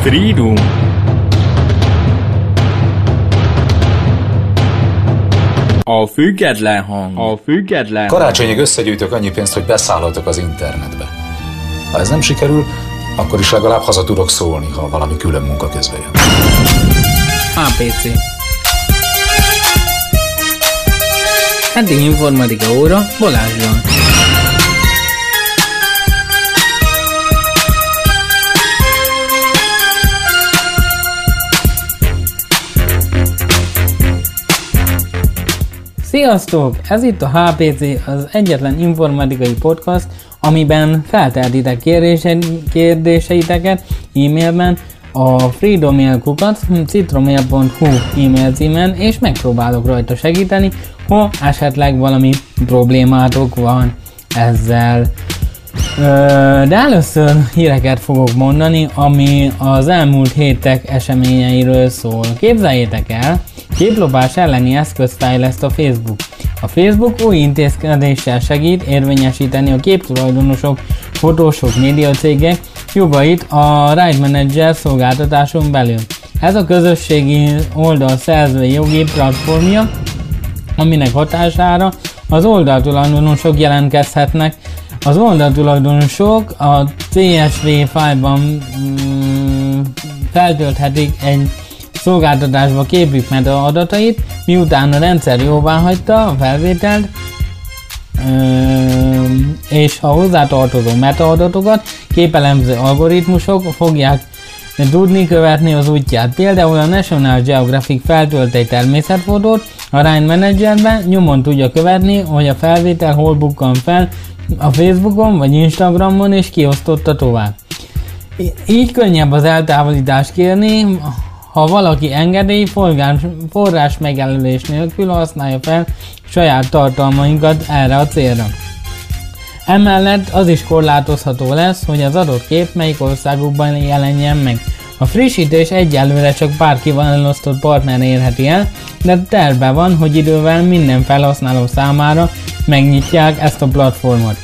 Freedom. A független hang. A független Karácsonyig összegyűjtök annyi pénzt, hogy beszállhatok az internetbe. Ha ez nem sikerül, akkor is legalább haza tudok szólni, ha valami külön munka közbe jön. APC Eddig informatika óra Balázsral. Sziasztok! Ez itt a HPC, az egyetlen informatikai podcast, amiben felteltitek kérdéseiteket e-mailben a freedomailkukat citromail.hu e-mail címen, és megpróbálok rajta segíteni, ha esetleg valami problémátok van ezzel. De először híreket fogok mondani, ami az elmúlt hétek eseményeiről szól. Képzeljétek el, Képlopás elleni eszköz fejleszt a Facebook. A Facebook új intézkedéssel segít érvényesíteni a képtulajdonosok, fotósok, médiacégek jogait a Ride Manager szolgáltatáson belül. Ez a közösségi oldal szerzői jogi platformja, aminek hatására az oldaltulajdonosok jelentkezhetnek. Az oldaltulajdonosok a CSV fájlban mm, feltölthetik egy szolgáltatásba képük meta adatait, miután a rendszer jóvá hagyta a felvételt, és a hozzátartozó metaadatokat képelemző algoritmusok fogják tudni követni az útját. Például a National Geographic feltölt egy természetfotót, a Ryan Managerben nyomon tudja követni, hogy a felvétel hol bukkan fel a Facebookon vagy Instagramon és kiosztotta tovább. Így könnyebb az eltávolítást kérni, ha valaki engedély forrás, forrás megjelölés nélkül használja fel saját tartalmainkat erre a célra. Emellett az is korlátozható lesz, hogy az adott kép melyik országokban jelenjen meg. A frissítés egyelőre csak bárkival elosztott partner érheti el, de terve van, hogy idővel minden felhasználó számára megnyitják ezt a platformot.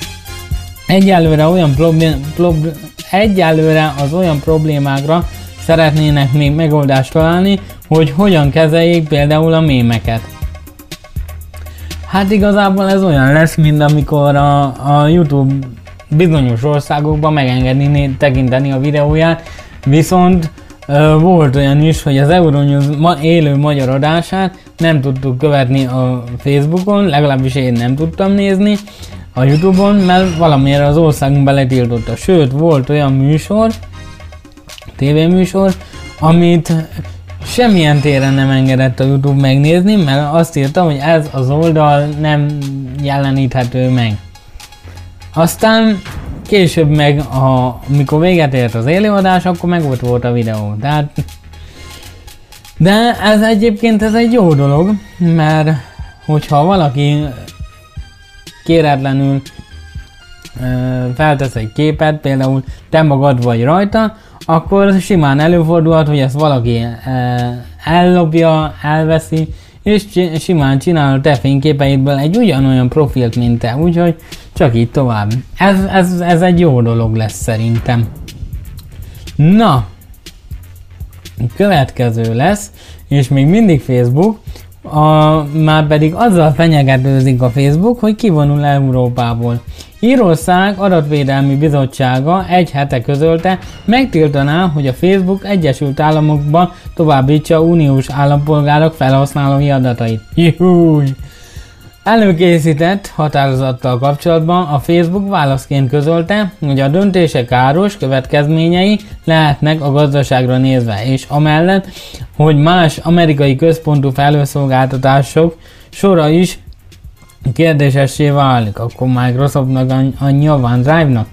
Egyelőre, olyan problém, prob, egyelőre az olyan problémákra szeretnének még megoldást találni, hogy hogyan kezeljék például a mémeket. Hát igazából ez olyan lesz, mint amikor a, a YouTube bizonyos országokban megengedni tekinteni a videóját, viszont ö, volt olyan is, hogy az Euronews ma, élő magyar adását nem tudtuk követni a Facebookon, legalábbis én nem tudtam nézni a Youtube-on, mert valamiért az országunk beletiltotta. Sőt, volt olyan műsor, tévéműsor, amit semmilyen téren nem engedett a YouTube megnézni, mert azt írta, hogy ez az oldal nem jeleníthető meg. Aztán később meg, a, amikor véget ért az élőadás, akkor meg ott volt a videó. Tehát, de ez egyébként ez egy jó dolog, mert hogyha valaki kéretlenül feltesz egy képet, például te magad vagy rajta, akkor simán előfordulhat, hogy ezt valaki ellopja, elveszi, és simán csinál a te fényképeidből egy ugyanolyan profilt, mint te, úgyhogy csak így tovább. Ez, ez, ez egy jó dolog lesz szerintem. Na, következő lesz, és még mindig Facebook, a, már pedig azzal fenyegetőzik a Facebook, hogy kivonul Európából. Írország adatvédelmi bizottsága egy hete közölte, megtiltaná, hogy a Facebook Egyesült Államokban továbbítsa uniós állampolgárok felhasználói adatait. Júj! Előkészített határozattal kapcsolatban a Facebook válaszként közölte, hogy a döntése káros következményei lehetnek a gazdaságra nézve, és amellett, hogy más amerikai központú felhőszolgáltatások sora is kérdésessé válik, akkor Microsoftnak a, a nyilván Drive-nak.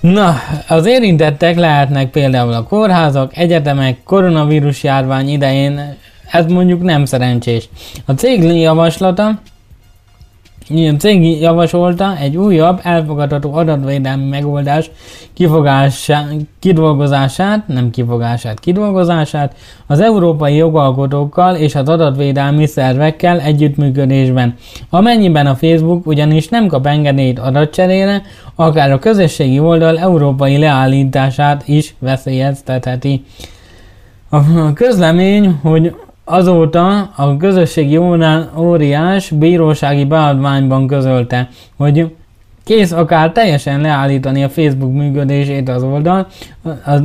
Na, az érintettek lehetnek például a kórházak, egyetemek, koronavírus járvány idején, ez mondjuk nem szerencsés. A cég javaslata ilyen cég javasolta egy újabb, elfogadható adatvédelmi megoldás kidolgozását, nem kifogását, kidolgozását az európai jogalkotókkal és az adatvédelmi szervekkel együttműködésben. Amennyiben a Facebook ugyanis nem kap engedélyt adatcserére, akár a közösségi oldal európai leállítását is veszélyeztetheti. A közlemény, hogy Azóta a közösségi óriás bírósági beadványban közölte, hogy kész akár teljesen leállítani a Facebook működését az oldal, a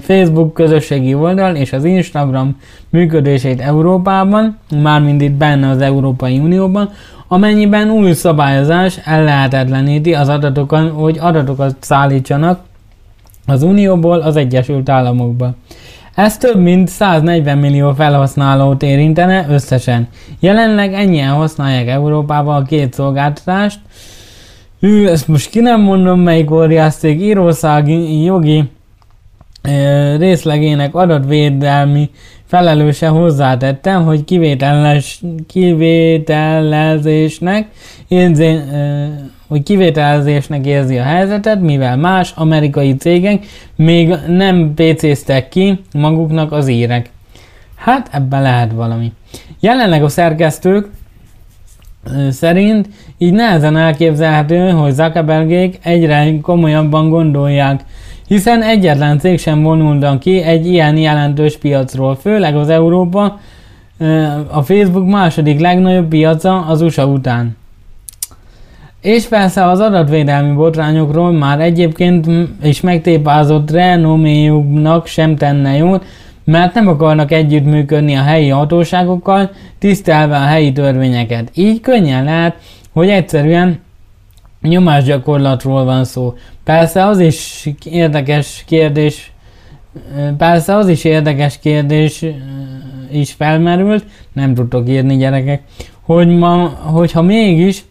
Facebook közösségi oldal és az Instagram működését Európában, mármint itt benne az Európai Unióban, amennyiben új szabályozás ellehetetleníti az adatokat, hogy adatokat szállítsanak az Unióból az Egyesült Államokba. Ez több mint 140 millió felhasználót érintene összesen. Jelenleg ennyien használják Európában a két szolgáltatást. Hű, ezt most ki nem mondom, melyik óriászték írószági jogi ö, részlegének adatvédelmi felelőse hozzátette, hogy kivételes, kivételezésnek érzi, hogy kivételezésnek érzi a helyzetet, mivel más amerikai cégek még nem PC-ztek ki maguknak az írek. Hát ebben lehet valami. Jelenleg a szerkesztők szerint így nehezen elképzelhető, hogy Zuckerbergék egyre komolyabban gondolják hiszen egyetlen cég sem vonuldan ki egy ilyen jelentős piacról, főleg az Európa a Facebook második legnagyobb piaca az USA után. És persze az adatvédelmi botrányokról már egyébként is megtépázott renoméjuknak sem tenne jót, mert nem akarnak együttműködni a helyi hatóságokkal, tisztelve a helyi törvényeket. Így könnyen lehet, hogy egyszerűen nyomásgyakorlatról van szó. Persze az is érdekes kérdés, persze az is érdekes kérdés is felmerült, nem tudtok írni gyerekek, hogy ma, hogyha mégis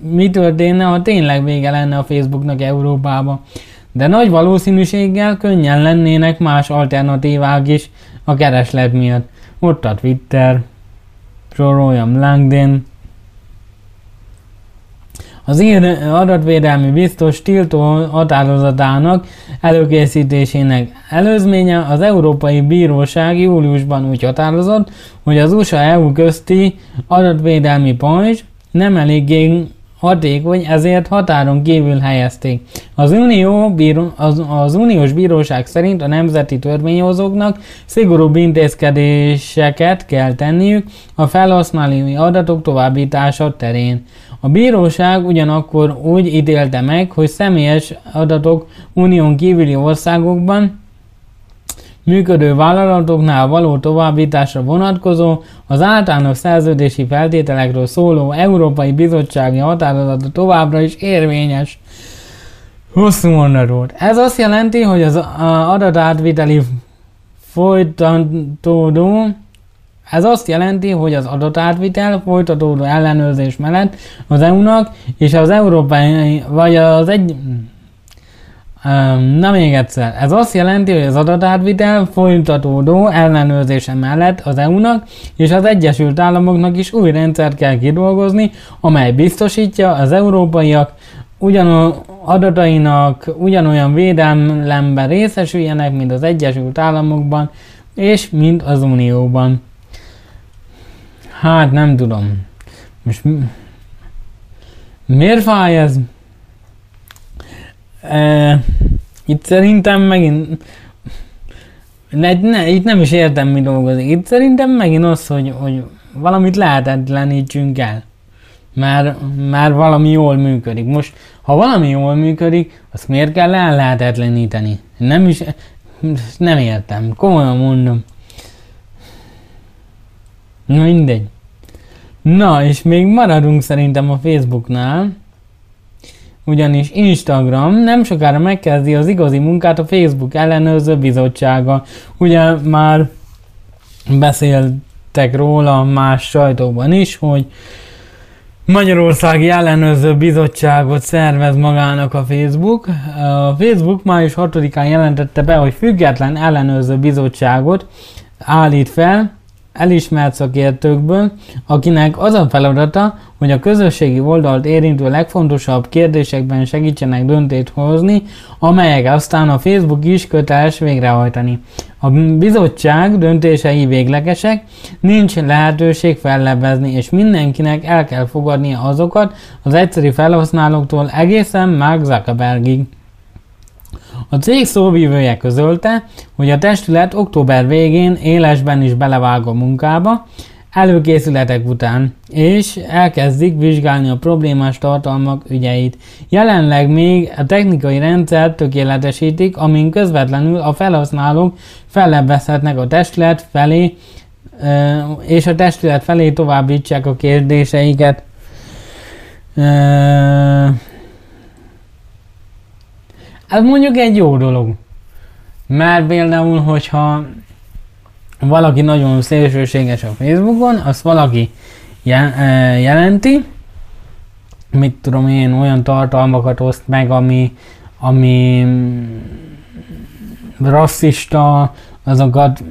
mi történne, ha tényleg vége lenne a Facebooknak Európába. De nagy valószínűséggel könnyen lennének más alternatívák is a kereslet miatt. Ott a Twitter, soroljam LinkedIn, az ír adatvédelmi biztos tiltó határozatának előkészítésének előzménye az Európai Bíróság júliusban úgy határozott, hogy az USA-EU közti adatvédelmi pajzs nem eléggé hatékony, ezért határon kívül helyezték. Az, Unió bíró, az, az Uniós Bíróság szerint a nemzeti törvényhozóknak szigorúbb intézkedéseket kell tenniük a felhasználói adatok továbbítása terén. A bíróság ugyanakkor úgy ítélte meg, hogy személyes adatok unión kívüli országokban működő vállalatoknál való továbbításra vonatkozó, az általános szerződési feltételekről szóló Európai Bizottsági határozata továbbra is érvényes. Hosszú mondat. Ez azt jelenti, hogy az adatátviteli folytatódó ez azt jelenti, hogy az adatátvitel folytatódó ellenőrzés mellett az EU-nak és az európai, vagy az egy... Na még egyszer, ez azt jelenti, hogy az adatátvitel folytatódó ellenőrzése mellett az EU-nak és az Egyesült Államoknak is új rendszert kell kidolgozni, amely biztosítja az európaiak ugyanolyan adatainak ugyanolyan védelemben részesüljenek, mint az Egyesült Államokban és mint az Unióban. Hát nem tudom. Most miért fáj ez? E, itt szerintem megint ne, ne, itt nem is értem, mi dolgozik. Itt szerintem megint az, hogy, hogy valamit lehetetlenítsünk el. Már, már valami jól működik. Most, ha valami jól működik, azt miért kell el lehetetleníteni? Nem is, nem értem. Komolyan mondom. Na mindegy. Na, és még maradunk szerintem a Facebooknál, ugyanis Instagram nem sokára megkezdi az igazi munkát a Facebook ellenőrző bizottsága. Ugye már beszéltek róla más sajtóban is, hogy Magyarországi ellenőrző bizottságot szervez magának a Facebook. A Facebook május 6-án jelentette be, hogy független ellenőrző bizottságot állít fel, elismert szakértőkből, akinek az a feladata, hogy a közösségi oldalt érintő legfontosabb kérdésekben segítsenek döntést hozni, amelyek aztán a Facebook is köteles végrehajtani. A bizottság döntései véglegesek, nincs lehetőség fellebbezni, és mindenkinek el kell fogadnia azokat az egyszerű felhasználóktól egészen Mark Zuckerbergig. A cég szóvívője közölte, hogy a testület október végén élesben is belevág a munkába, előkészületek után, és elkezdik vizsgálni a problémás tartalmak ügyeit. Jelenleg még a technikai rendszert tökéletesítik, amin közvetlenül a felhasználók fellebbezhetnek a testület felé, és a testület felé továbbítsák a kérdéseiket. Ez mondjuk egy jó dolog. Mert például, hogyha valaki nagyon szélsőséges a Facebookon, azt valaki jelenti, mit tudom én, olyan tartalmakat oszt meg, ami, ami rasszista, azokat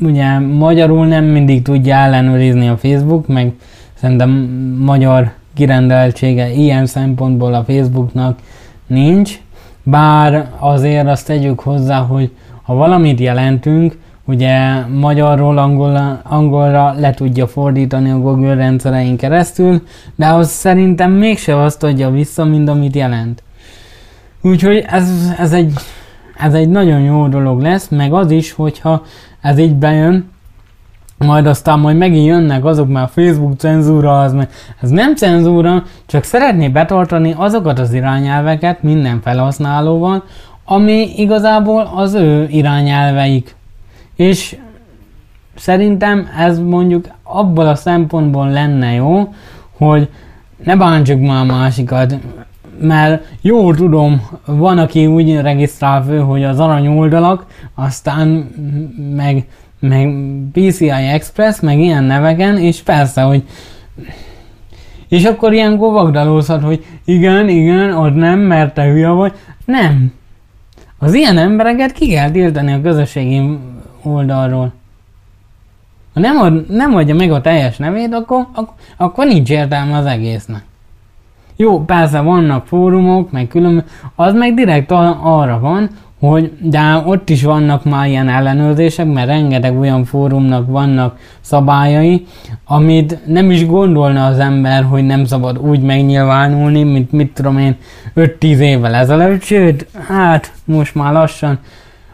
ugye magyarul nem mindig tudja ellenőrizni a Facebook, meg szerintem magyar kirendeltsége ilyen szempontból a Facebooknak nincs, bár azért azt tegyük hozzá, hogy ha valamit jelentünk, ugye magyarról angolra, angolra le tudja fordítani a Google rendszerein keresztül, de az szerintem mégse azt adja vissza, mint amit jelent. Úgyhogy ez, ez, egy, ez egy nagyon jó dolog lesz, meg az is, hogyha ez így bejön, majd aztán majd megint jönnek azok már Facebook cenzúra, az meg, ez nem cenzúra, csak szeretné betartani azokat az irányelveket minden felhasználóval, ami igazából az ő irányelveik. És szerintem ez mondjuk abból a szempontból lenne jó, hogy ne bántsuk már másikat, mert jó tudom, van, aki úgy regisztrál fő, hogy az arany oldalak, aztán meg meg PCI Express, meg ilyen neveken, és persze, hogy és akkor ilyen govagdalózhat, hogy igen, igen, ott nem, mert te hülye vagy. Nem. Az ilyen embereket ki kell tiltani a közösségi oldalról. Ha nem, ad, nem adja meg a teljes nevét, akkor, akkor, akkor nincs értelme az egésznek. Jó, persze vannak fórumok, meg külön, az meg direkt arra van, hogy de ott is vannak már ilyen ellenőrzések, mert rengeteg olyan fórumnak vannak szabályai, amit nem is gondolna az ember, hogy nem szabad úgy megnyilvánulni, mint mit tudom én 5-10 évvel ezelőtt, sőt, hát most már lassan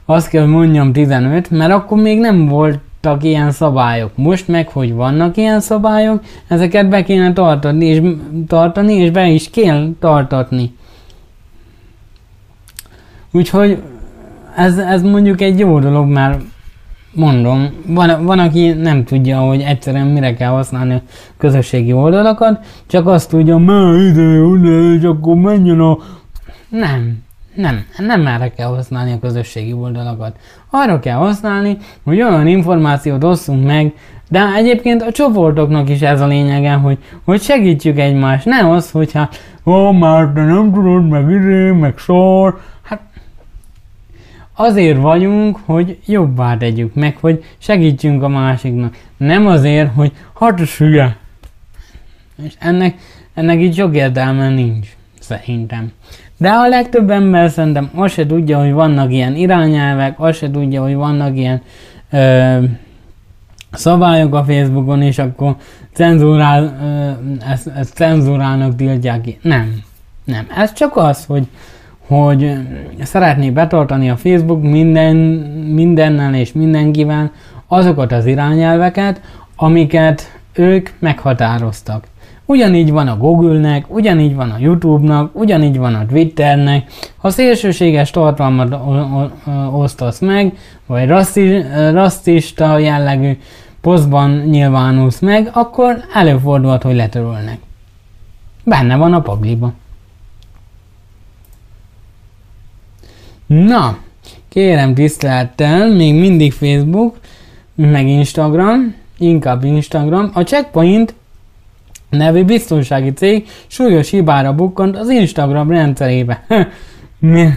azt kell, hogy mondjam 15, mert akkor még nem voltak ilyen szabályok. Most meg, hogy vannak ilyen szabályok, ezeket be kéne tartani, és, tartani, és be is kell tartatni. Úgyhogy ez, ez mondjuk egy jó dolog, mert mondom, van, van, aki nem tudja, hogy egyszerűen mire kell használni a közösségi oldalakat, csak azt tudja, mert ide, oda, és akkor menjen a... Nem, nem, nem erre kell használni a közösségi oldalakat. Arra kell használni, hogy olyan információt osszunk meg, de egyébként a csoportoknak is ez a lényege, hogy, hogy segítsük egymást. Ne az, hogyha ó, már te nem tudod, meg izé, meg sor, azért vagyunk, hogy jobbá tegyük meg, hogy segítsünk a másiknak. Nem azért, hogy hatos hülye. És ennek, ennek így sok értelme nincs, szerintem. De a legtöbb ember szerintem azt se tudja, hogy vannak ilyen irányelvek, azt se tudja, hogy vannak ilyen ö, szabályok a Facebookon, és akkor cenzúrál, ö, ezt, ezt cenzúrának tiltják ki. Nem. Nem. Ez csak az, hogy, hogy szeretné betartani a Facebook minden, mindennel és mindenkivel azokat az irányelveket, amiket ők meghatároztak. Ugyanígy van a Google-nek, ugyanígy van a YouTube-nak, ugyanígy van a Twitternek. Ha szélsőséges tartalmat osztasz meg, vagy rasszista jellegű posztban nyilvánulsz meg, akkor előfordulhat, hogy letörölnek. Benne van a pagliba. Na, kérem tisztelettel, még mindig Facebook, meg Instagram, inkább Instagram. A Checkpoint nevű biztonsági cég súlyos hibára bukkant az Instagram rendszerébe. mi,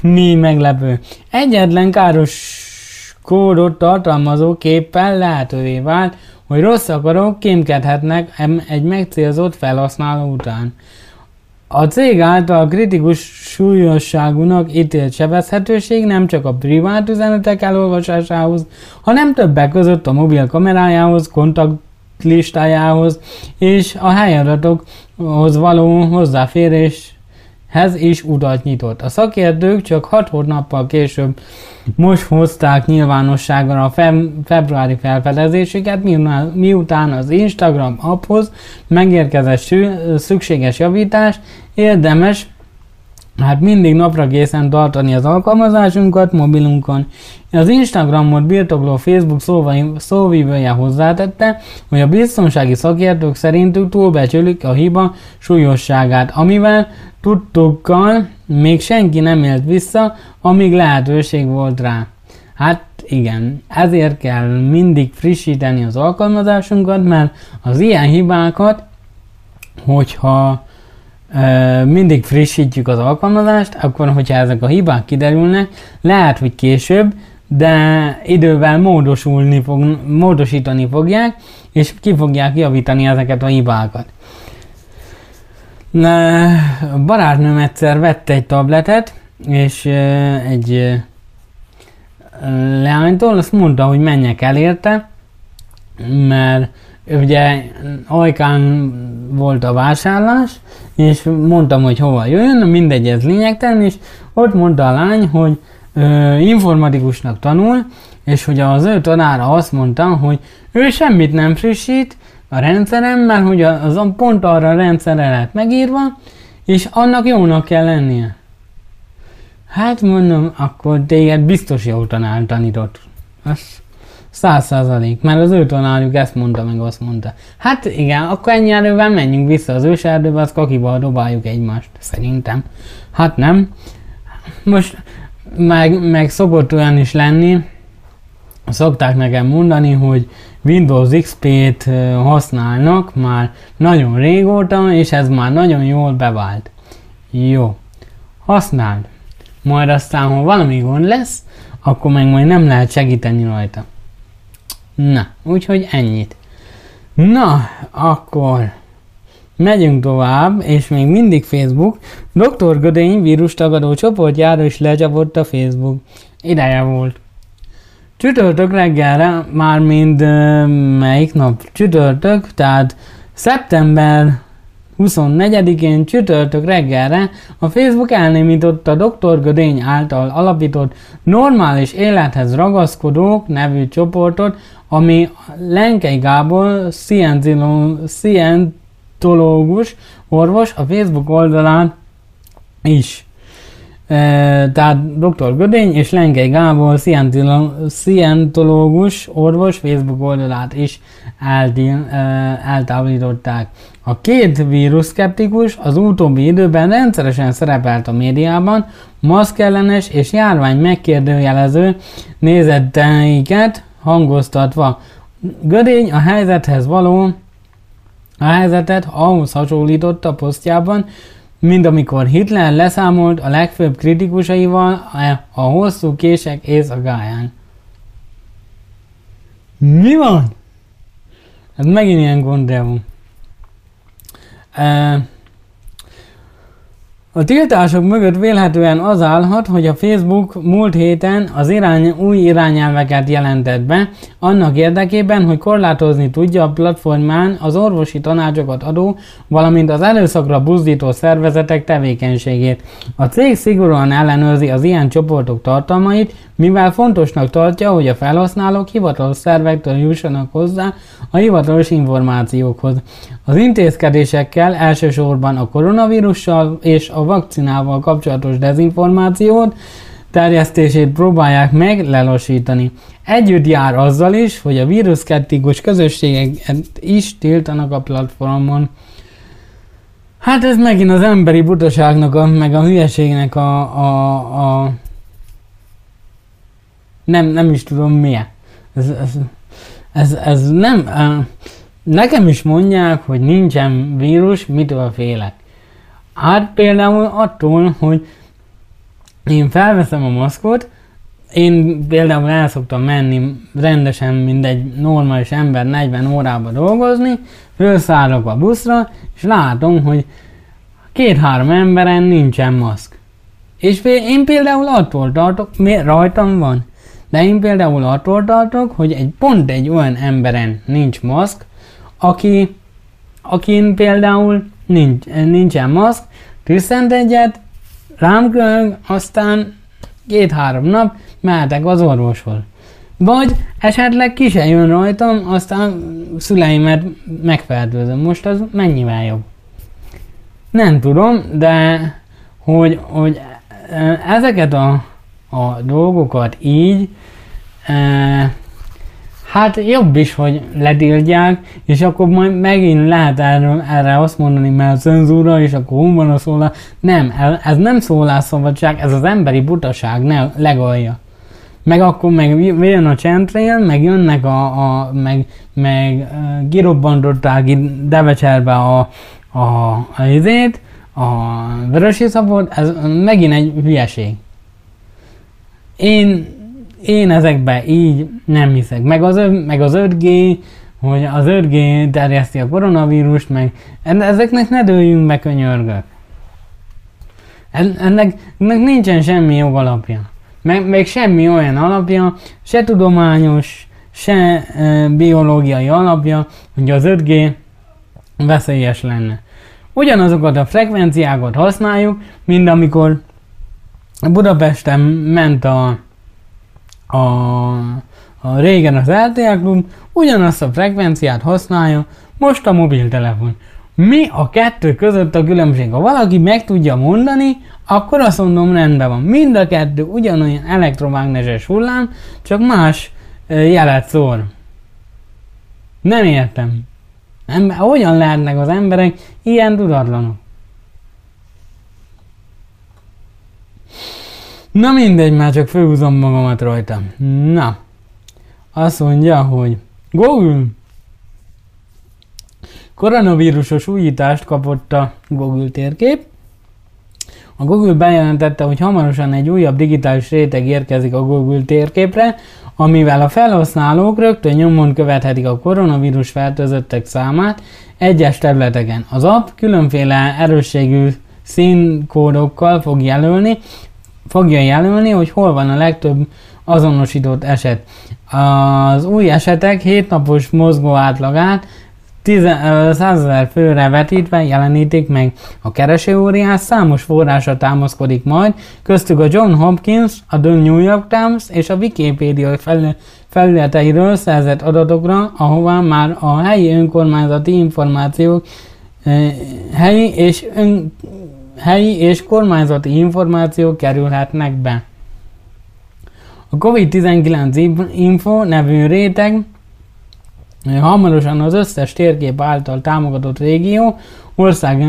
mi meglepő. Egyetlen káros kódot tartalmazó képpel lehetővé vált, hogy rossz akarok kémkedhetnek egy megcélzott felhasználó után. A cég által kritikus súlyosságúnak ítélt sebezhetőség nem csak a privát üzenetek elolvasásához, hanem többek között a mobil kamerájához, kontaktlistájához és a helyadatokhoz való hozzáférés hez is utat nyitott. A szakértők csak 6 hónappal később most hozták nyilvánosságra a feb- februári felfedezésüket, miután- az Instagram apphoz megérkezett szükséges javítás, érdemes Hát mindig napra készen tartani az alkalmazásunkat mobilunkon. Az Instagramot birtokló Facebook szóvai- szóvivője hozzátette, hogy a biztonsági szakértők szerintük túlbecsülik a hiba súlyosságát, amivel tudtukkal még senki nem élt vissza, amíg lehetőség volt rá. Hát igen, ezért kell mindig frissíteni az alkalmazásunkat, mert az ilyen hibákat, hogyha ö, mindig frissítjük az alkalmazást, akkor hogyha ezek a hibák kiderülnek, lehet, hogy később, de idővel módosulni fog, módosítani fogják, és ki fogják javítani ezeket a hibákat. A barátnőm egyszer vette egy tabletet, és egy leánytól azt mondta, hogy menjek el érte, mert ugye ajkán volt a vásárlás, és mondtam, hogy hova jöjjön, mindegy, ez lényegtelen, és ott mondta a lány, hogy ö, informatikusnak tanul, és hogy az ő tanára azt mondta, hogy ő semmit nem frissít a rendszerem, mert hogy az pont arra a rendszerre lett megírva, és annak jónak kell lennie. Hát mondom, akkor téged biztos jó tanár tanított. Az száz százalék, mert az ő tanárjuk ezt mondta, meg azt mondta. Hát igen, akkor ennyi erővel menjünk vissza az őserdőbe, az kakival dobáljuk egymást, szerintem. Hát nem. Most meg, meg szokott olyan is lenni, szokták nekem mondani, hogy Windows XP-t használnak már nagyon régóta, és ez már nagyon jól bevált. Jó, használd. Majd aztán, ha valami gond lesz, akkor meg majd nem lehet segíteni rajta. Na, úgyhogy ennyit. Na, akkor megyünk tovább, és még mindig Facebook. Dr. Gödény vírustagadó csoportjára is lecsapott a Facebook. Ideje volt. Csütörtök reggelre, már mind uh, melyik nap? Csütörtök, tehát szeptember 24-én csütörtök reggelre a Facebook elnémította Dr. Gödény által alapított normális élethez ragaszkodók nevű csoportot, ami Lenkei Gábor szientológus orvos a Facebook oldalán is. Tehát dr. Gödény és Lenkei Gábor szientológus orvos Facebook oldalát is eltávolították. A két vírusszkeptikus az utóbbi időben rendszeresen szerepelt a médiában, maszkellenes és járvány megkérdőjelező nézeteiket hangoztatva. Gödény a helyzethez való a helyzetet ahhoz hasonlította posztjában, mint amikor Hitler leszámolt a legfőbb kritikusaival a, a hosszú kések éjszakáján. Mi van? Ez megint ilyen gondreum. E, a tiltások mögött vélhetően az állhat, hogy a Facebook múlt héten az irány, új irányelveket jelentett be, annak érdekében, hogy korlátozni tudja a platformán az orvosi tanácsokat adó, valamint az előszakra buzdító szervezetek tevékenységét. A cég szigorúan ellenőrzi az ilyen csoportok tartalmait, mivel fontosnak tartja, hogy a felhasználók hivatalos szervektől jussanak hozzá a hivatalos információkhoz. Az intézkedésekkel elsősorban a koronavírussal és vakcinával kapcsolatos dezinformációt terjesztését próbálják meg lelassítani. Együtt jár azzal is, hogy a víruszkeptikus közösségeket is tiltanak a platformon. Hát ez megint az emberi butaságnak, a, meg a hülyeségnek a, a, a nem, nem is tudom milyen. Ez, ez, ez, ez nem... Nekem is mondják, hogy nincsen vírus, mitől félek. Hát például attól, hogy én felveszem a maszkot, én például el szoktam menni rendesen, mint egy normális ember 40 órába dolgozni, felszállok a buszra, és látom, hogy két-három emberen nincsen maszk. És én például attól tartok, mi rajtam van, de én például attól tartok, hogy egy pont egy olyan emberen nincs maszk, aki, akin például nincs, nincsen maszk, tüsszent egyet, rám aztán két-három nap mehetek az orvoshoz. Vagy esetleg ki se jön rajtam, aztán szüleimet megfertőzöm. Most az mennyivel jobb? Nem tudom, de hogy, hogy e, ezeket a, a dolgokat így, e, hát jobb is, hogy letiltják, és akkor majd megint lehet erre, erre azt mondani, mert cenzúra, és akkor hol van a szólás. Nem, ez nem szólásszabadság, ez az emberi butaság ne, legalja. Meg akkor meg jön a chemtrail, meg jönnek a, a meg, meg uh, kirobbantották itt Devecserbe a, a, a izét, a vörösi szabot, ez megint egy hülyeség. Én, én ezekbe így nem hiszek. Meg az, meg az 5G, hogy az 5G terjeszti a koronavírust, meg ezeknek ne dőljünk be könyörgök. Ennek, ennek nincsen semmi jogalapja meg, meg semmi olyan alapja, se tudományos, se e, biológiai alapja, hogy az 5G veszélyes lenne. Ugyanazokat a frekvenciákat használjuk, mint amikor Budapesten ment a, a, a régen az RTL klub, ugyanazt a frekvenciát használja most a mobiltelefon. Mi a kettő között a különbség? Ha valaki meg tudja mondani, akkor azt mondom rendben van. Mind a kettő ugyanolyan elektromágneses hullám, csak más jelet szór. Nem értem. Nem, hogyan lehetnek az emberek ilyen tudatlanok? Na mindegy, már csak főhúzom magamat rajta. Na, azt mondja, hogy Google koronavírusos újítást kapott a Google térkép. A Google bejelentette, hogy hamarosan egy újabb digitális réteg érkezik a Google térképre, amivel a felhasználók rögtön nyomon követhetik a koronavírus fertőzöttek számát egyes területeken. Az app különféle erősségű színkódokkal fog jelölni, fogja jelölni, hogy hol van a legtöbb azonosított eset. Az új esetek hétnapos mozgó átlagát 100 ezer főre vetítve jelenítik meg. A keresőóriás számos forrásra támaszkodik majd, köztük a John Hopkins, a The New York Times és a Wikipedia felületeiről szerzett adatokra, ahová már a helyi önkormányzati információk helyi és, ön, helyi és kormányzati információk kerülhetnek be. A COVID-19 Info nevű réteg Hamarosan az összes térkép által támogatott régió ország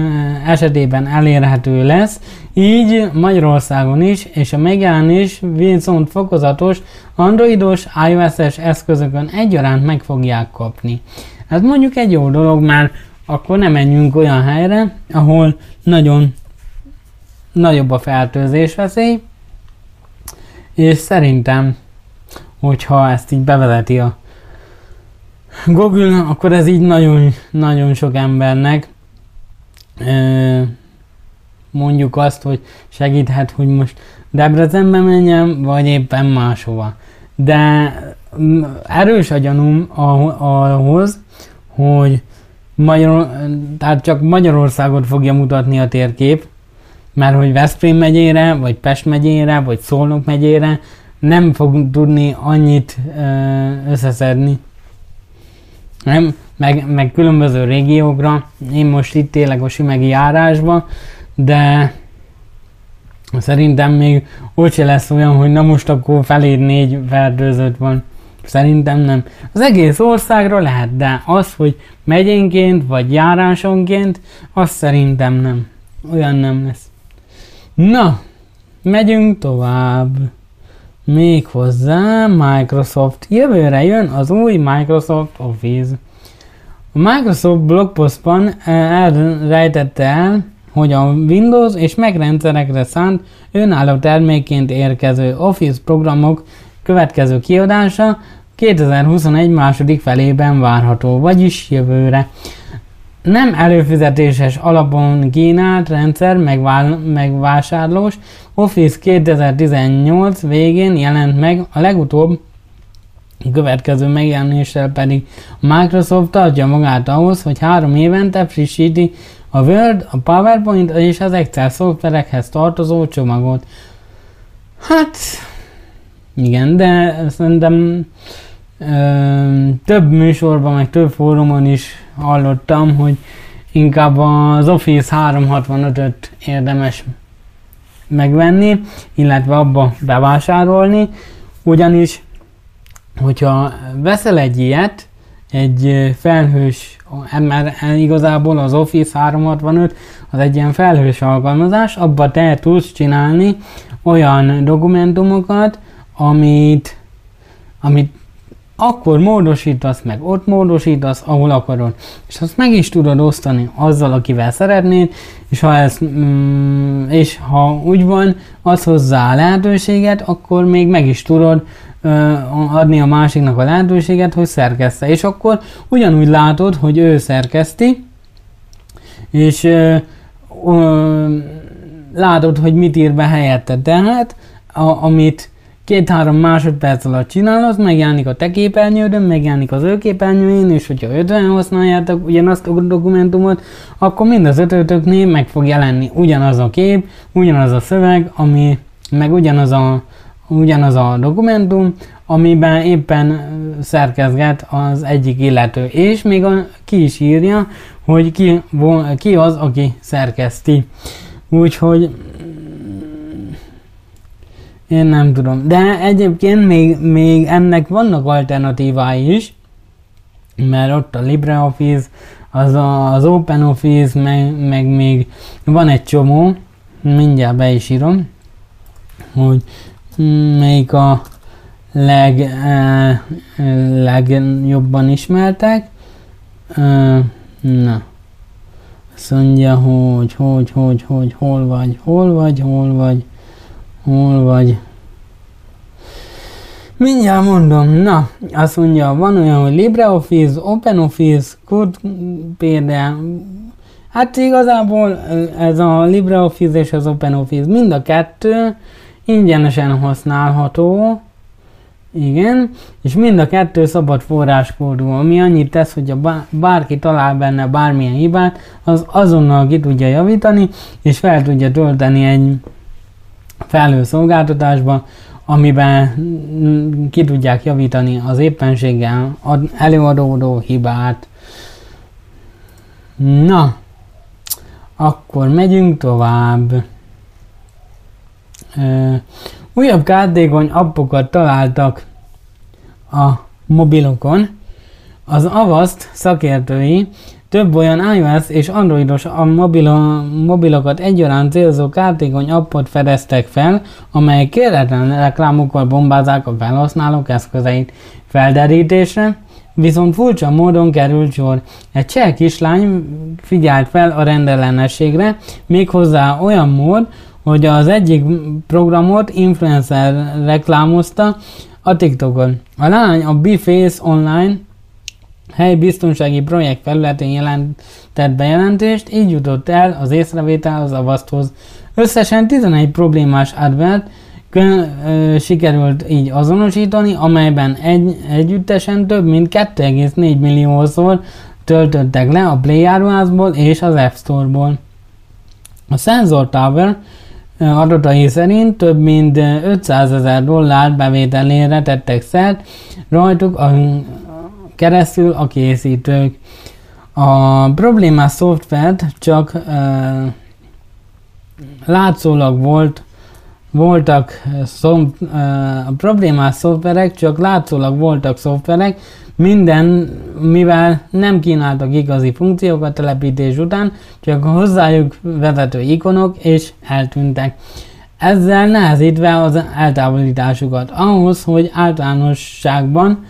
esetében elérhető lesz, így Magyarországon is, és a megjelenés viszont fokozatos androidos, iOS-es eszközökön egyaránt meg fogják kapni. Ez mondjuk egy jó dolog, mert akkor nem menjünk olyan helyre, ahol nagyon nagyobb a fertőzés veszély, és szerintem, hogyha ezt így bevezeti a Google, akkor ez így nagyon, nagyon sok embernek mondjuk azt, hogy segíthet, hogy most Debrecenbe menjem, vagy éppen máshova. De erős a gyanúm ahhoz, hogy Magyar, tehát csak Magyarországot fogja mutatni a térkép, mert hogy Veszprém megyére, vagy Pest megyére, vagy Szolnok megyére nem fog tudni annyit összeszedni nem? Meg, meg különböző régiókra. Én most itt élek a Simegi járásba, de szerintem még úgy se lesz olyan, hogy na most akkor feléd négy fertőzött van. Szerintem nem. Az egész országra lehet, de az, hogy megyénként vagy járásonként, az szerintem nem. Olyan nem lesz. Na, megyünk tovább. Még hozzá Microsoft. Jövőre jön az új Microsoft Office. A Microsoft blogpostban eh, elrejtette el, hogy a Windows és Mac rendszerekre szánt önálló termékként érkező Office programok következő kiadása 2021 második felében várható, vagyis jövőre. Nem előfizetéses alapon kínált rendszer megvál, megvásárlós Office 2018 végén jelent meg a legutóbb következő megjelenéssel pedig Microsoft adja magát ahhoz, hogy három évente frissíti a Word, a PowerPoint és az Excel szoftverekhez tartozó csomagot. Hát, igen, de szerintem több műsorban, meg több fórumon is hallottam, hogy inkább az Office 365-öt érdemes megvenni, illetve abba bevásárolni, ugyanis hogyha veszel egy ilyet, egy felhős, mert igazából az Office 365 az egy ilyen felhős alkalmazás, abba te tudsz csinálni olyan dokumentumokat, amit, amit akkor módosítasz meg, ott módosítasz, ahol akarod. És azt meg is tudod osztani azzal, akivel szeretnéd, és ha, ez, mm, és ha úgy van, az hozzá lehetőséget, akkor még meg is tudod adni a másiknak a lehetőséget, hogy szerkeszte. És akkor ugyanúgy látod, hogy ő szerkeszti, és ö, ö, látod, hogy mit ír be helyette. Tehát, a, amit két-három másodperc alatt csinálod, megjelenik a te képernyődön, megjelenik az ő képernyőjén, és hogyha ötven használjátok ugyanazt a dokumentumot, akkor mind az ötötöknél meg fog jelenni ugyanaz a kép, ugyanaz a szöveg, ami meg ugyanaz a ugyanaz a dokumentum, amiben éppen szerkezget az egyik illető, és még a, ki is írja, hogy ki, ki az, aki szerkeszti. Úgyhogy én nem tudom. De egyébként még, még ennek vannak alternatívái is, mert ott a LibreOffice, az a, az OpenOffice, meg, meg még van egy csomó, mindjárt be is írom, hogy melyik a leg, eh, legjobban ismertek. Eh, na. Azt mondja, hogy, hogy, hogy, hogy, hol vagy, hol vagy, hol vagy, hol vagy. Mindjárt mondom, na, azt mondja, van olyan, hogy LibreOffice, OpenOffice, Code például, hát igazából ez a LibreOffice és az OpenOffice mind a kettő ingyenesen használható, igen, és mind a kettő szabad forráskódú, ami annyit tesz, hogy bárki talál benne bármilyen hibát, az azonnal ki tudja javítani, és fel tudja tölteni egy felhőszolgáltatásba, amiben ki tudják javítani az éppenséggel előadódó hibát. Na, akkor megyünk tovább. Újabb kártékony appokat találtak a mobilokon. Az Avast szakértői több olyan iOS és androidos a mobilo, mobilokat egyaránt célzó kártékony appot fedeztek fel, amelyek kéretlen reklámokkal bombázák a felhasználók eszközeit felderítésre, viszont furcsa módon került sor. Egy cseh kislány figyelt fel a rendellenességre, méghozzá olyan mód, hogy az egyik programot influencer reklámozta a TikTokon. A lány a Bface Online helyi biztonsági projekt felületén jelentett bejelentést, így jutott el az észrevétel az avaszthoz. Összesen 11 problémás advert sikerült így azonosítani, amelyben egy, együttesen több mint 2,4 milliószor töltöttek le a Play áruházból és az App Store-ból. A Sensor Tower adatai szerint több mint 500 ezer dollár bevételére tettek szert rajtuk a keresztül a készítők. A problémás szoftvert csak uh, látszólag volt voltak szom, uh, a problémás szoftverek, csak látszólag voltak szoftverek, minden, mivel nem kínáltak igazi funkciókat telepítés után, csak hozzájuk vezető ikonok és eltűntek. Ezzel nehezítve az eltávolításukat ahhoz, hogy általánosságban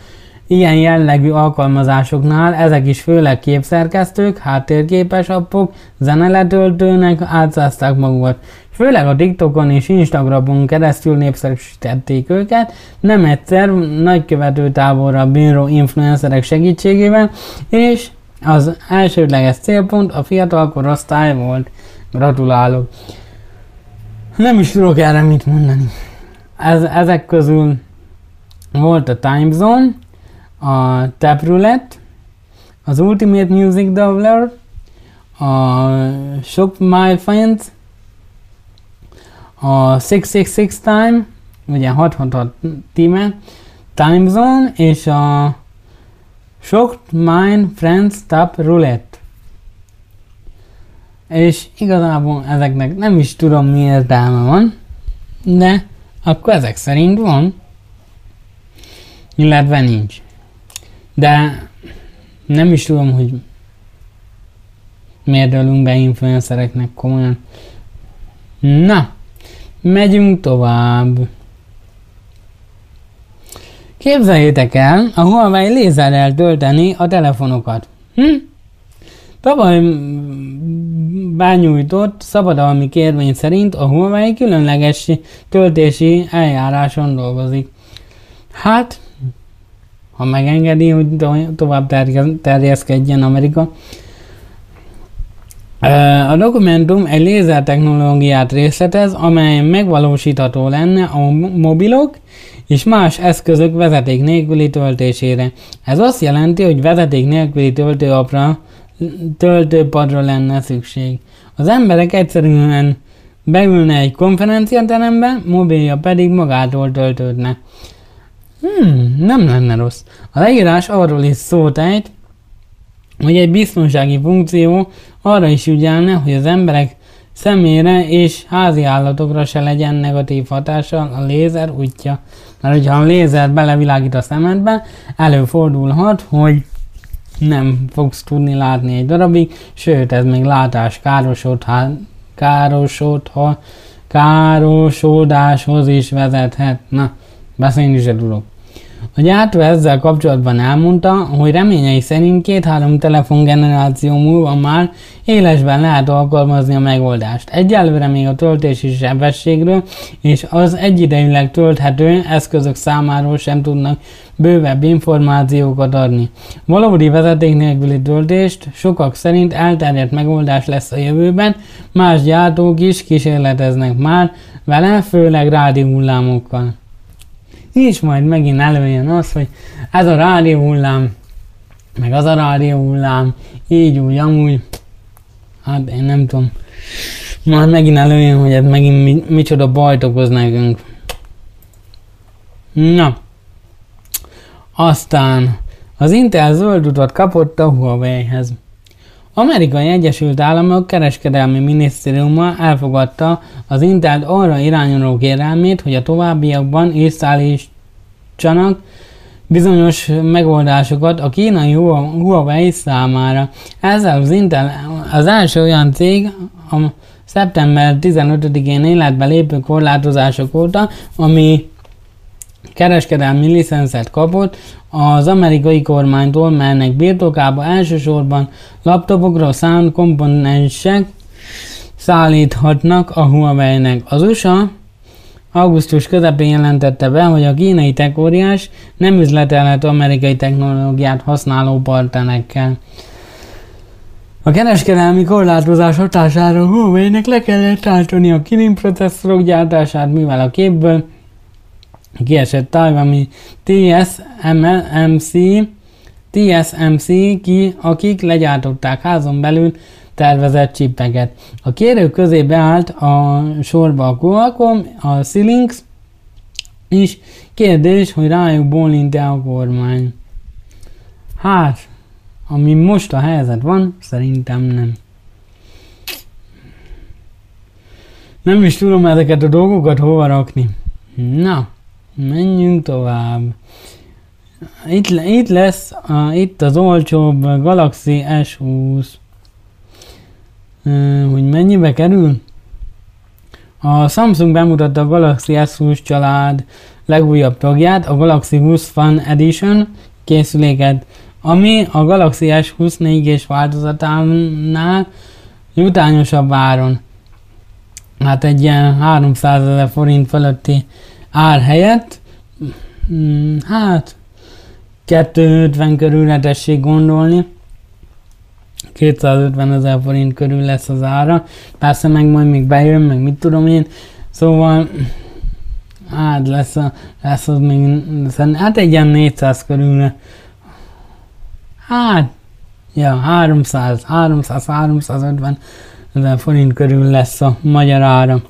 ilyen jellegű alkalmazásoknál ezek is főleg képszerkesztők, háttérképes appok, zeneletöltőnek átszázták magukat. Főleg a TikTokon és Instagramon keresztül népszerűsítették őket, nem egyszer nagykövető távolra bíró influencerek segítségével, és az elsődleges célpont a fiatal korosztály volt. Gratulálok! Nem is tudok erre mit mondani. Ez, ezek közül volt a Time Zone, a Taproulette, az Ultimate Music Doubler, a Shop My Friends, a 666 Time, ugye 666 time, Time Zone, és a Shocked Mind Friends Tap Roulette. És igazából ezeknek nem is tudom mi értelme van, de akkor ezek szerint van, illetve nincs. De nem is tudom, hogy miért ölünk be influencereknek komolyan. Na, megyünk tovább. Képzeljétek el, a Huawei lézerrel tölteni a telefonokat. Hm? Tavaly bányújtott szabadalmi kérvény szerint a Huawei különleges töltési eljáráson dolgozik. Hát, ha megengedi, hogy tovább terjeszkedjen Amerika. A dokumentum egy lézer technológiát részletez, amely megvalósítható lenne a mobilok és más eszközök vezeték nélküli töltésére. Ez azt jelenti, hogy vezeték nélküli töltőapra, töltőpadra lenne szükség. Az emberek egyszerűen beülne egy konferenciaterembe, mobilja pedig magától töltődne. Hmm, nem lenne rossz. A leírás arról is szót ejt, hogy egy biztonsági funkció arra is ügyelne, hogy az emberek szemére és házi állatokra se legyen negatív hatással a lézer útja. Mert hogyha a lézer belevilágít a szemedbe, előfordulhat, hogy nem fogsz tudni látni egy darabig, sőt ez még látás károsodhat, károsodha, károsodáshoz is vezethet. Na, beszélni se tudok. A gyártó ezzel kapcsolatban elmondta, hogy reményei szerint két-három telefongeneráció múlva már élesben lehet alkalmazni a megoldást. Egyelőre még a töltési sebességről és az egyidejűleg tölthető eszközök számáról sem tudnak bővebb információkat adni. Valódi vezeték nélküli töltést sokak szerint elterjedt megoldás lesz a jövőben, más gyártók is kísérleteznek már vele, főleg rádióhullámokkal és majd megint előjön az, hogy ez a rádió hullám, meg az a rádió hullám, így úgy, amúgy, hát én nem tudom, majd megint előjön, hogy ez megint mi, micsoda bajt okoz nekünk. Na, aztán az Intel zöld utat kapott a Huawei-hez. Amerikai Egyesült Államok kereskedelmi minisztériuma elfogadta az Intel arra irányuló kérelmét, hogy a továbbiakban is szállítsanak bizonyos megoldásokat a kínai Huawei számára. Ezzel az Intel az első olyan cég, a szeptember 15-én életbe lépő korlátozások óta, ami kereskedelmi licenszet kapott az amerikai kormánytól, melynek birtokába elsősorban laptopokra szánt komponensek szállíthatnak a Huawei-nek. Az USA augusztus közepén jelentette be, hogy a kínai tekóriás nem üzletelhet amerikai technológiát használó partnerekkel. A kereskedelmi korlátozás hatására Huawei-nek le kellett állítani a Kirin processzorok gyártását, mivel a képből kiesett tajvani TSMC, TSMC ki, akik legyártották házon belül tervezett csipeket. A kérők közé beállt a sorba a Qualcomm, a Xilinx, és kérdés, hogy rájuk bólint-e a kormány. Hát, ami most a helyzet van, szerintem nem. Nem is tudom ezeket a dolgokat hova rakni. Na. Menjünk tovább. Itt, itt lesz, a, itt az olcsóbb Galaxy S20. hogy mennyibe kerül? A Samsung bemutatta a Galaxy S20 család legújabb tagját, a Galaxy 20 Fun Edition készüléket, ami a Galaxy S20 4G változatánál jutányosabb áron. Hát egy ilyen 300 ezer forint fölötti ár helyett, mm, hát 250 körül tessék gondolni. 250 ezer forint körül lesz az ára. Persze meg majd még bejön, meg mit tudom én. Szóval hát lesz, a, lesz az még, hát egy ilyen 400 körül. Hát, ja, 300, 300, 350 ezer forint körül lesz a magyar ára.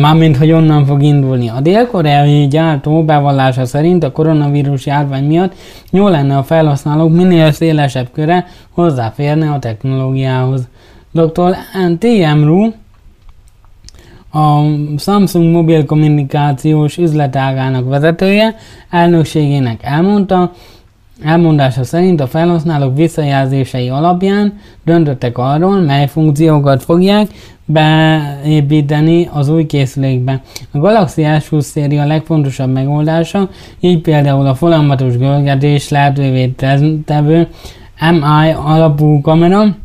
Mármint, hogy onnan fog indulni. A dél-koreai gyártó bevallása szerint a koronavírus járvány miatt jó lenne a felhasználók minél szélesebb köre hozzáférne a technológiához. Dr. T.M. Ru, a Samsung mobil kommunikációs üzletágának vezetője elnökségének elmondta, Elmondása szerint a felhasználók visszajelzései alapján döntöttek arról, mely funkciókat fogják beépíteni az új készülékbe. A Galaxy S20 széria legfontosabb megoldása, így például a folyamatos görgetés lehetővé tevő MI alapú kamera,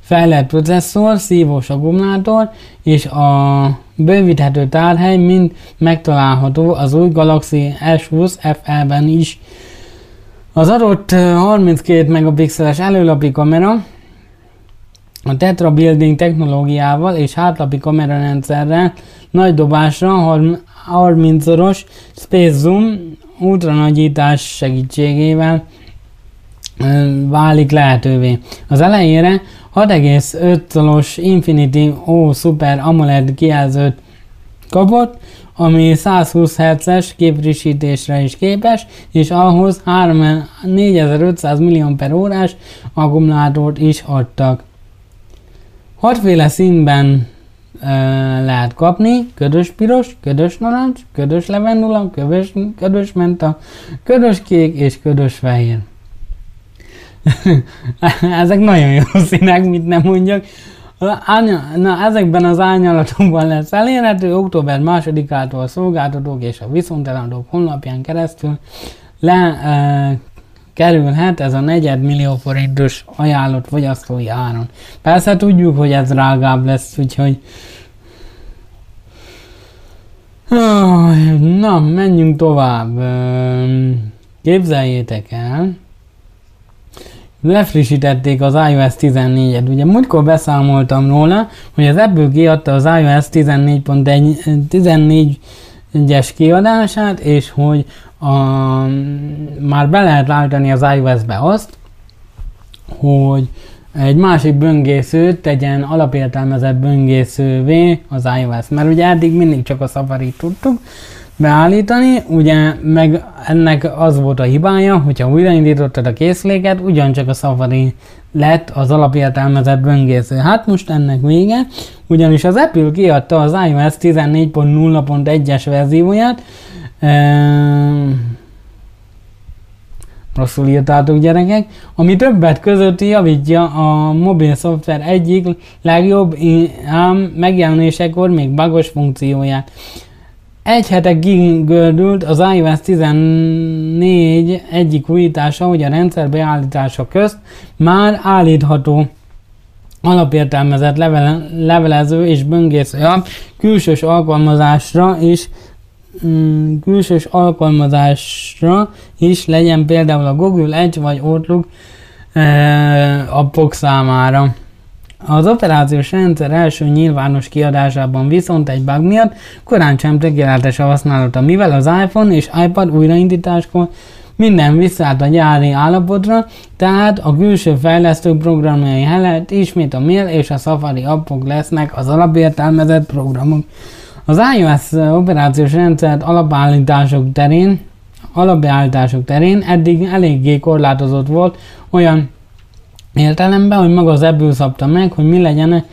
fejlett processzor, szívós akkumulátor és a bővíthető tárhely mind megtalálható az új Galaxy S20 FE-ben is. Az adott 32 megapixeles előlapi kamera a Tetra Building technológiával és hátlapi kamerarendszerrel nagy dobásra 30-szoros Space Zoom ultranagyítás segítségével válik lehetővé. Az elejére 6,5-szoros Infinity O Super AMOLED kijelzőt kapott, ami 120 Hz-es képfrissítésre is képes, és ahhoz 4500 mAh akkumulátort is adtak. Hatféle színben e, lehet kapni, ködös piros, ködös narancs, ködös levendula, ködös, ködös menta, ködös kék és ködös fehér. Ezek nagyon jó színek, mit nem mondjak. Na, ezekben az árnyalatokban lesz elérhető október másodikától a szolgáltatók és a viszonteladók honlapján keresztül le e, kerülhet ez a negyed millió forintos ajánlott fogyasztói áron. Persze tudjuk, hogy ez drágább lesz, úgyhogy Na, menjünk tovább. Képzeljétek el, lefrissítették az iOS 14-et. Ugye múltkor beszámoltam róla, hogy az Apple kiadta az iOS 14.1-es kiadását, és hogy a, már be lehet állítani az iOS-be azt, hogy egy másik böngészőt tegyen alapértelmezett böngészővé az iOS, mert ugye eddig mindig csak a Safari tudtuk, beállítani, ugye meg ennek az volt a hibája, hogyha újraindítottad a készüléket, ugyancsak a Safari lett az alapértelmezett böngésző. Hát most ennek vége, ugyanis az Apple kiadta az iOS 14.0.1-es verzióját, ehm, rosszul írtátok gyerekek, ami többet között javítja a mobil szoftver egyik legjobb ám megjelenésekor még bagos funkcióját. Egy hete gördült az iOS 14 egyik újítása, hogy a rendszer beállítása közt már állítható alapértelmezett levele, levelező és böngésző app külsős alkalmazásra is mm, külsős alkalmazásra is legyen például a Google Edge vagy Outlook e, appok számára. Az operációs rendszer első nyilvános kiadásában viszont egy bug miatt korán sem tökéletes a használata, mivel az iPhone és iPad újraindításkor minden visszaállt a gyári állapotra, tehát a külső fejlesztő programjai helyett ismét a mail és a Safari appok lesznek az alapértelmezett programok. Az iOS operációs rendszert alapállítások terén, alapállítások terén eddig eléggé korlátozott volt olyan értelemben, hogy maga az ebből szabta meg, hogy mi legyen,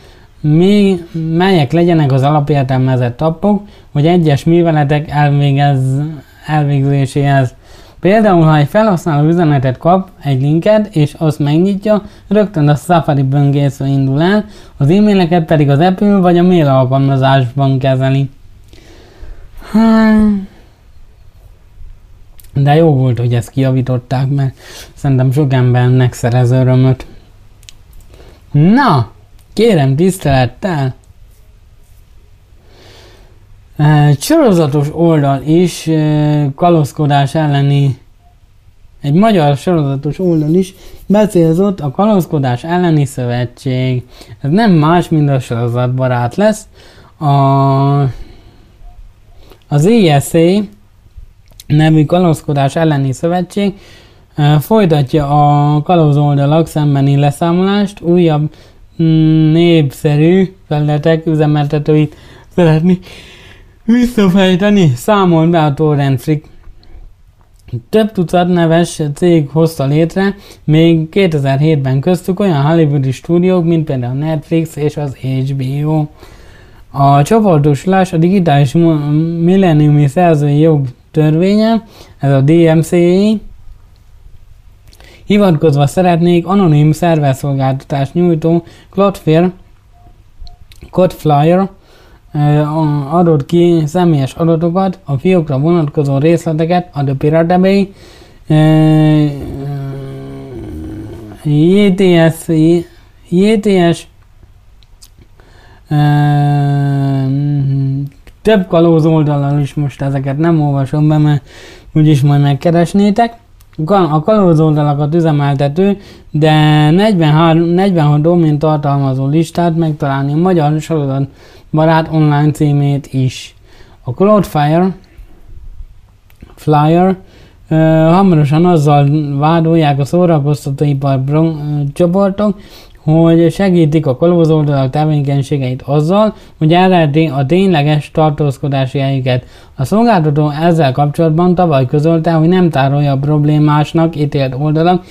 mi, melyek legyenek az alapértelmezett appok, hogy egyes műveletek elvégez, elvégzéséhez. Például, ha egy felhasználó üzenetet kap, egy linket, és azt megnyitja, rögtön a Safari böngésző indul el, az e-maileket pedig az Apple vagy a mail alkalmazásban kezeli. Hmm. De jó volt, hogy ezt kijavították, mert szerintem sok embernek szerez örömöt. Na, kérem tisztelettel! Egy sorozatos oldal is kalózkodás elleni egy magyar sorozatos oldal is becélzott a kalózkodás elleni szövetség. Ez nem más, mint a sorozatbarát lesz. A, az ESA nevű kalózkodás elleni szövetség folytatja a kalóz oldalak szembeni leszámolást, újabb mm, népszerű felületek üzemeltetőit szeretni visszafejteni, számol be a Torrent Frick. Több tucat neves cég hozta létre, még 2007-ben köztük olyan hollywoodi stúdiók, mint például Netflix és az HBO. A csoportosulás a digitális milleniumi szerzői jog törvénye, ez a DMCA, hivatkozva szeretnék anonim szervezszolgáltatást nyújtó Cloudflare, Codeflyer adott ki személyes adatokat, a fiókra vonatkozó részleteket, a The Pirate Bay, JTS, JTS több kalóz oldalon is most ezeket nem olvasom be, mert úgyis majd megkeresnétek. A kalóz oldalakat üzemeltető, de 43, 46 domain tartalmazó listát megtalálni a magyar sorozat barát online címét is. A Cloudflare Flyer uh, hamarosan azzal vádolják a szórakoztatóipar csoportok, hogy segítik a kalózoldalak tevékenységeit azzal, hogy elrejti a tényleges tartózkodási helyüket. A szolgáltató ezzel kapcsolatban tavaly közölte, hogy nem tárolja problémásnak ítélt oldalak,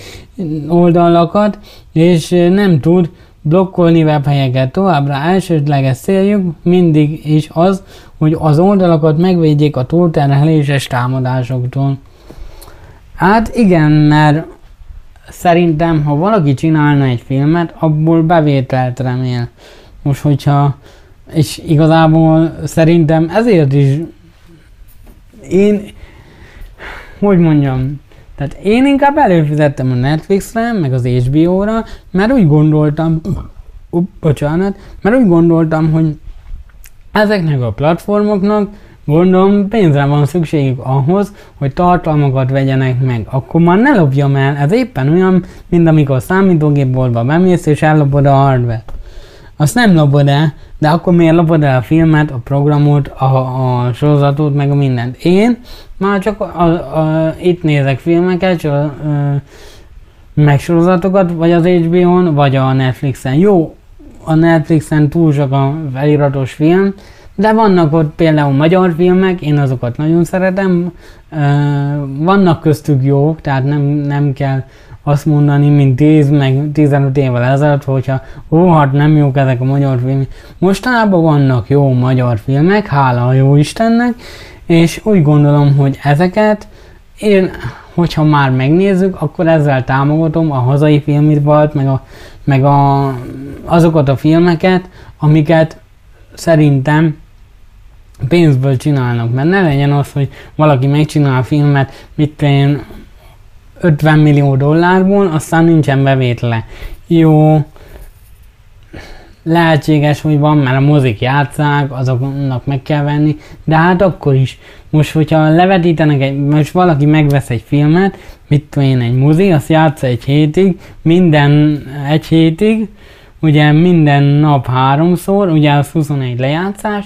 oldalakat, és nem tud blokkolni webhelyeket. Továbbra elsődleges céljuk mindig is az, hogy az oldalakat megvédjék a túlterheléses támadásoktól. Hát igen, mert szerintem, ha valaki csinálna egy filmet, abból bevételt remél. Most, hogyha, és igazából szerintem ezért is én, hogy mondjam, tehát én inkább előfizettem a Netflixre, meg az HBO-ra, mert úgy gondoltam, up, bocsánat, mert úgy gondoltam, hogy ezeknek a platformoknak Gondolom pénzre van szükségük ahhoz, hogy tartalmakat vegyenek meg. Akkor már ne lopjam el, ez éppen olyan, mint amikor számítógépboltba bemész és ellopod a hardware Azt nem lopod el, de akkor miért lopod el a filmet, a programot, a, a sorozatot, meg a mindent. Én már csak a, a, itt nézek filmeket, csak a, meg sorozatokat, vagy az HBO-n, vagy a Netflixen. Jó, a Netflixen túl sok a feliratos film, de vannak ott például magyar filmek, én azokat nagyon szeretem, vannak köztük jók, tehát nem, nem kell azt mondani, mint 10 meg 15 évvel ezelőtt, hogyha ó, hát nem jók ezek a magyar filmek. Mostanában vannak jó magyar filmek, hála a jó Istennek, és úgy gondolom, hogy ezeket én, hogyha már megnézzük, akkor ezzel támogatom a hazai filmipart, meg, a, meg a, azokat a filmeket, amiket szerintem pénzből csinálnak, mert ne legyen az, hogy valaki megcsinál a filmet, mit én 50 millió dollárból, aztán nincsen bevétele. Jó, lehetséges, hogy van, mert a mozik játszák, azoknak meg kell venni, de hát akkor is. Most, hogyha levetítenek egy, most valaki megvesz egy filmet, mit tudom én, egy mozi, azt játsza egy hétig, minden egy hétig, ugye minden nap háromszor, ugye az 21 lejátszás,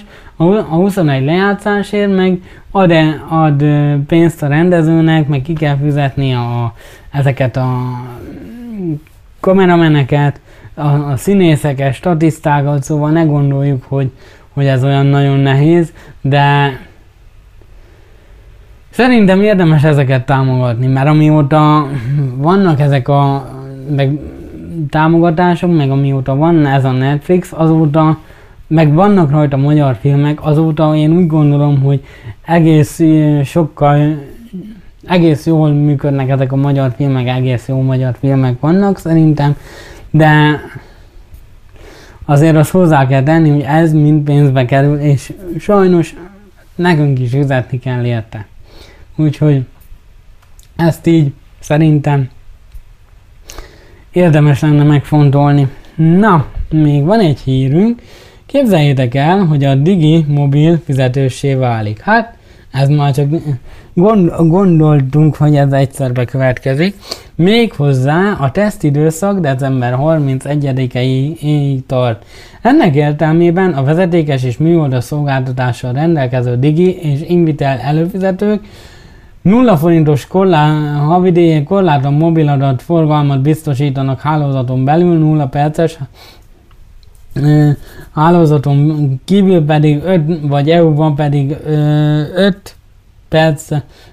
a 21 lejátszásért meg ad, -e, ad pénzt a rendezőnek, meg ki kell fizetni a, ezeket a kamerameneket, a, a színészeket, statisztákat, szóval ne gondoljuk, hogy, hogy ez olyan nagyon nehéz, de szerintem érdemes ezeket támogatni, mert amióta vannak ezek a meg támogatások, meg amióta van ez a Netflix, azóta meg vannak rajta magyar filmek, azóta én úgy gondolom, hogy egész sokkal egész jól működnek ezek a magyar filmek, egész jó magyar filmek vannak szerintem, de azért azt hozzá kell tenni, hogy ez mind pénzbe kerül, és sajnos nekünk is fizetni kell érte. Úgyhogy ezt így szerintem érdemes lenne megfontolni. Na, még van egy hírünk. Képzeljétek el, hogy a Digi mobil fizetőssé válik. Hát, ez már csak gond, gondoltunk, hogy ez egyszer bekövetkezik. Méghozzá a tesztidőszak december 31-ig tart. Ennek értelmében a vezetékes és műholdas szolgáltatással rendelkező Digi és Invitel előfizetők 0 forintos korlá, havidéjén korlátlan mobiladat forgalmat biztosítanak hálózaton belül 0 perces hálózaton kívül pedig 5, vagy EU-ban pedig 5 perc,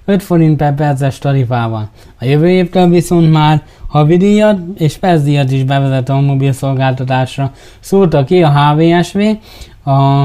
5 forint per perces tarifával. A jövő évtől viszont már havidíjat és percdíjat is bevezet a mobil szolgáltatásra. Szúrta ki a HVSV, a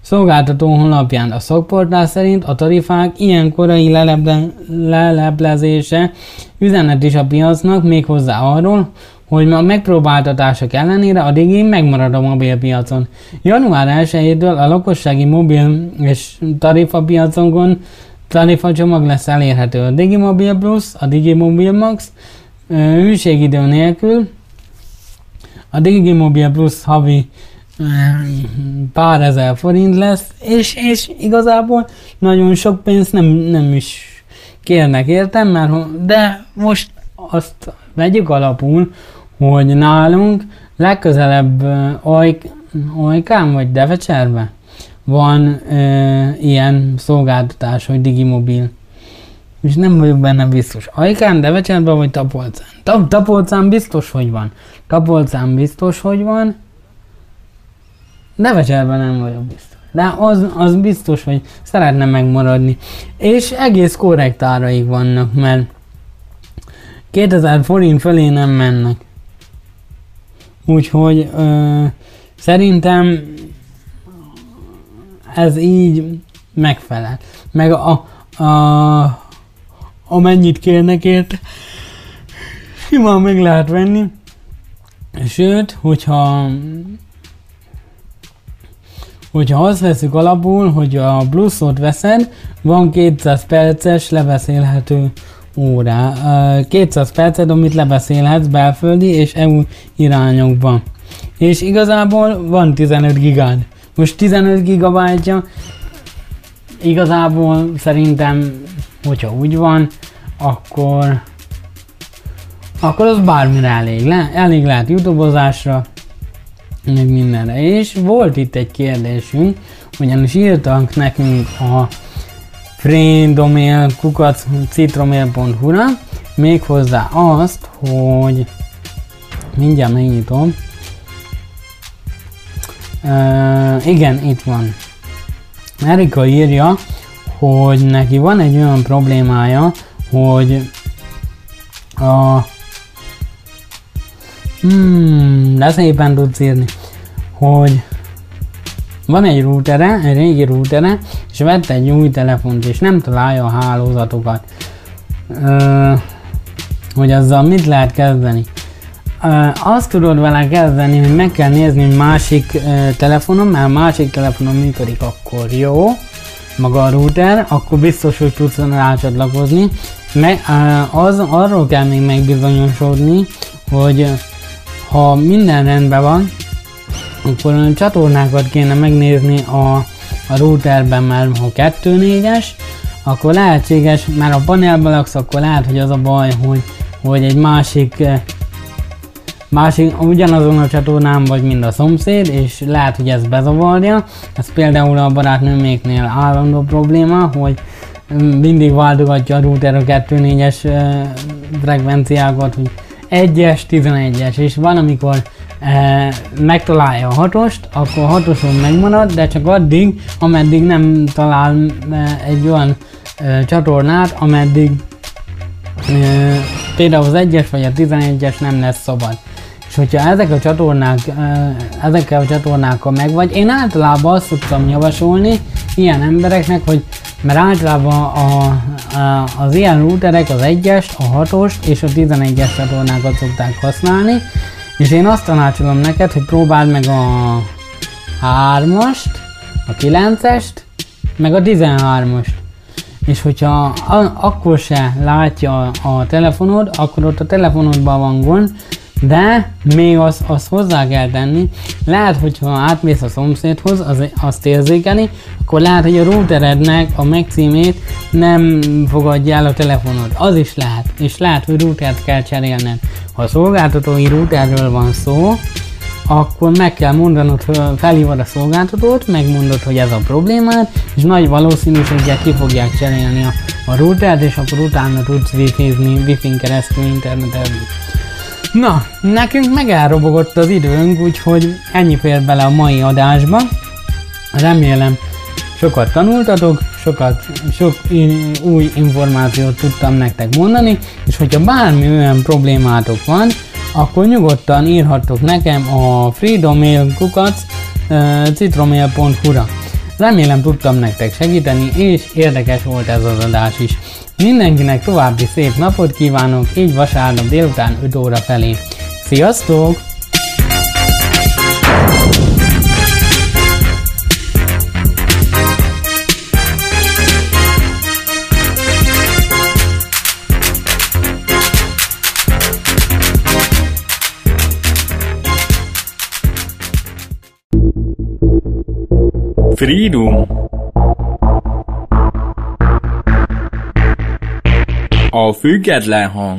szolgáltató honlapján a szakportál szerint a tarifák ilyen korai leleble, leleplezése üzenet is a piacnak méghozzá arról, hogy a megpróbáltatások ellenére a Digi megmarad a mobilpiacon. Január 1-től a lakossági mobil és tarifa piaconkon tarifa csomag lesz elérhető. A Digi Mobil Plus, a Digi Mobil Max hűségidő nélkül, a Digi Mobil Plus havi pár ezer forint lesz, és, és igazából nagyon sok pénzt nem, nem is kérnek értem, mert de most azt vegyük alapul, hogy nálunk legközelebb Ajk, Ajkán vagy Devecserbe van ö, ilyen szolgáltatás, hogy Digimobil. És nem vagyok benne biztos. Ajkán, Devecserben vagy Tapolcán? Tap, Tapolcán biztos, hogy van. Tapolcán biztos, hogy van. Devecserben nem vagyok biztos. De az, az biztos, hogy szeretne megmaradni. És egész korrekt áraik vannak, mert 2000 forint fölé nem mennek. Úgyhogy ö, szerintem ez így megfelel. Meg a, a, amennyit kérnek érte, simán meg lehet venni. Sőt, hogyha hogyha azt veszük alapul, hogy a pluszot veszed, van 200 perces lebeszélhető órá. 200 percet, amit lebeszélhetsz belföldi és EU irányokban. És igazából van 15 gigád. Most 15 gigabájtja igazából szerintem, hogyha úgy van, akkor akkor az bármire elég, le, elég lehet youtubozásra, meg mindenre. És volt itt egy kérdésünk, ugyanis írtak nekünk a fréndomél kukac citromél.hu-ra, méghozzá azt, hogy mindjárt megnyitom. Uh, igen, itt van. Erika írja, hogy neki van egy olyan problémája, hogy a hmm, de szépen tudsz írni, hogy van egy routere, egy régi routere, és vett egy új telefont, és nem találja a hálózatokat. Ö, hogy azzal mit lehet kezdeni? Ö, azt tudod vele kezdeni, hogy meg kell nézni, másik ö, telefonom, mert másik telefonom működik, akkor jó, maga a router, akkor biztos, hogy tudsz rácsatlakozni. Meg, az, arról kell még megbizonyosodni, hogy ha minden rendben van, akkor a csatornákat kéne megnézni a, a routerben, mert ha 2.4-es, akkor lehetséges, már a panelben laksz, akkor lehet, hogy az a baj, hogy, hogy egy másik másik, ugyanazon a csatornán vagy, mint a szomszéd, és lehet, hogy ez bezavarja. Ez például a barátnőméknél állandó probléma, hogy mindig váltogatja a router a 2.4-es frekvenciákat, hogy 1-es, 11-es, és van, amikor e, megtalálja a hatost, akkor a hatoson megmarad, de csak addig, ameddig nem talál e, egy olyan e, csatornát, ameddig e, például az 1-es vagy a 11-es nem lesz szabad. És hogyha ezek a csatornák, ezekkel a csatornákkal megvagy, én általában azt szoktam javasolni ilyen embereknek, hogy mert általában a, a, az ilyen routerek az 1-es, a 6-os és a 11-es csatornákat szokták használni, és én azt tanácsolom neked, hogy próbáld meg a 3-ast, a 9-est, meg a 13-ast. és hogyha a, akkor se látja a telefonod, akkor ott a telefonodban van gond, de még azt, az hozzá kell tenni, lehet, hogyha átmész a szomszédhoz, az, azt érzékeni, akkor lehet, hogy a routerednek a megcímét nem fogadja el a telefonod. Az is lehet, és lehet, hogy routert kell cserélned. Ha a szolgáltatói routerről van szó, akkor meg kell mondanod, felhívod a szolgáltatót, megmondod, hogy ez a problémád, és nagy valószínűséggel ki fogják cserélni a, a routert, és akkor utána tudsz wifi-zni, wifi-n keresztül internetezni. Na, nekünk meg elrobogott az időnk, úgyhogy ennyi fér bele a mai adásba. Remélem sokat tanultatok, sokat, sok új információt tudtam nektek mondani, és hogyha bármi olyan problémátok van, akkor nyugodtan írhattok nekem a freedomail.kukac citromail.hu-ra. Remélem tudtam nektek segíteni, és érdekes volt ez az adás is. Mindenkinek további szép napot kívánok, így vasárnap délután 5 óra felé. Sziasztok! Freedom A független hang